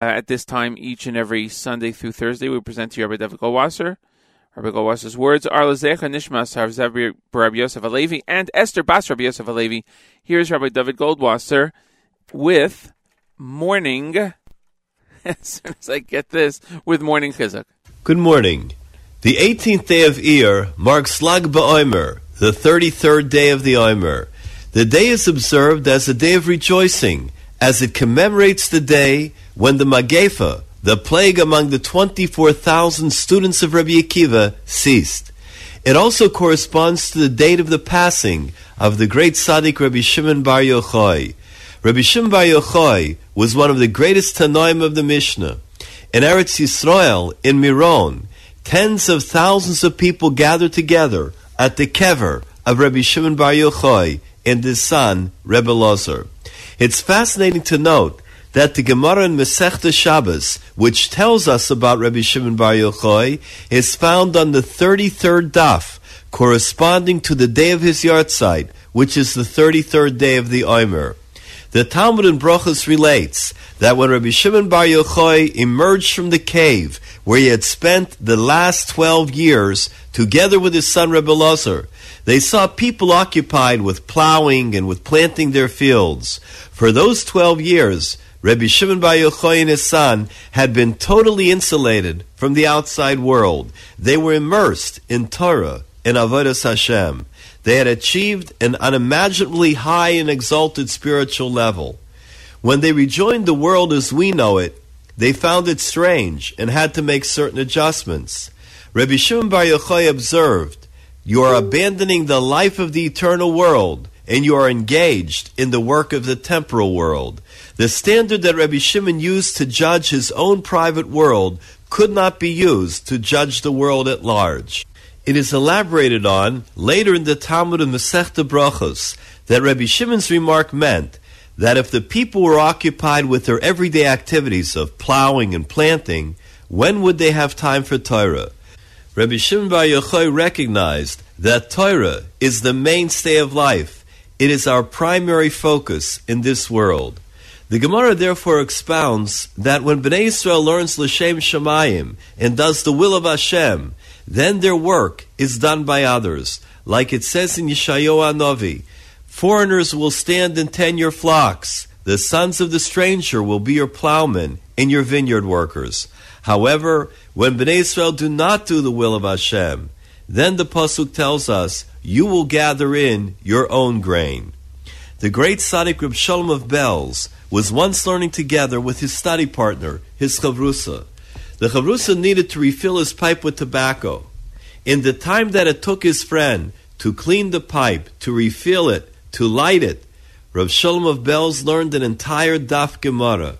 Uh, at this time, each and every Sunday through Thursday, we present to you Rabbi David Goldwasser. Rabbi Goldwasser's words are Lezecha Nishmas Harzav Rabbi Yosef Alevi and Esther Bas Rabbi Yosef Alevi. Here's Rabbi David Goldwasser with morning. as soon as I get this, with morning chizuk. Good morning. The 18th day of Iyar marks Lag BaOmer, the 33rd day of the Omer. The day is observed as a day of rejoicing, as it commemorates the day when the Magefa, the plague among the 24,000 students of Rabbi Akiva, ceased. It also corresponds to the date of the passing of the great Tzaddik Rabbi Shimon Bar Yochai. Rabbi Shimon Bar Yochai was one of the greatest Tanoim of the Mishnah. In Eretz Yisrael, in Miron, tens of thousands of people gathered together at the kever of Rabbi Shimon Bar Yochai and his son, Rebbe Lozer. It's fascinating to note that the Gemara in Masechta Shabbos, which tells us about Rabbi Shimon Bar Yochai, is found on the 33rd daf, corresponding to the day of his yahrzeit, which is the 33rd day of the Omer. The Talmud in Brochus relates that when Rabbi Shimon Bar Yochai emerged from the cave where he had spent the last 12 years together with his son Rebbe Lazar, they saw people occupied with plowing and with planting their fields. For those 12 years, Rabbi Shimon Bar Yochai and his son had been totally insulated from the outside world. They were immersed in Torah and Avodas Hashem. They had achieved an unimaginably high and exalted spiritual level. When they rejoined the world as we know it, they found it strange and had to make certain adjustments. Rabbi Shimon Bar Yochai observed, You are abandoning the life of the eternal world, and you are engaged in the work of the temporal world. The standard that Rabbi Shimon used to judge his own private world could not be used to judge the world at large. It is elaborated on later in the Talmud of Masechta Brachos that Rabbi Shimon's remark meant that if the people were occupied with their everyday activities of plowing and planting, when would they have time for Torah? Rabbi Shimon Bar Yochai recognized that Torah is the mainstay of life. It is our primary focus in this world. The Gemara therefore expounds that when Bnei Israel learns L'Shem Shemayim and does the will of Hashem, then their work is done by others. Like it says in Yeshayahu Novi, foreigners will stand and tend your flocks. The sons of the stranger will be your plowmen and your vineyard workers. However, when Bnei Israel do not do the will of Hashem, then the pasuk tells us, you will gather in your own grain. The great Tzaddik Reb Shalom of Belz was once learning together with his study partner, his chavrusa. The chavrusa needed to refill his pipe with tobacco. In the time that it took his friend to clean the pipe, to refill it, to light it, Rav Shalom of Belz learned an entire daf Gemara.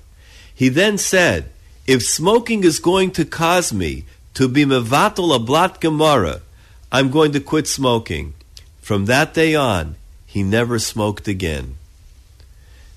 He then said, if smoking is going to cause me to be mevatel a blat Gemara, I'm going to quit smoking. From that day on, he never smoked again.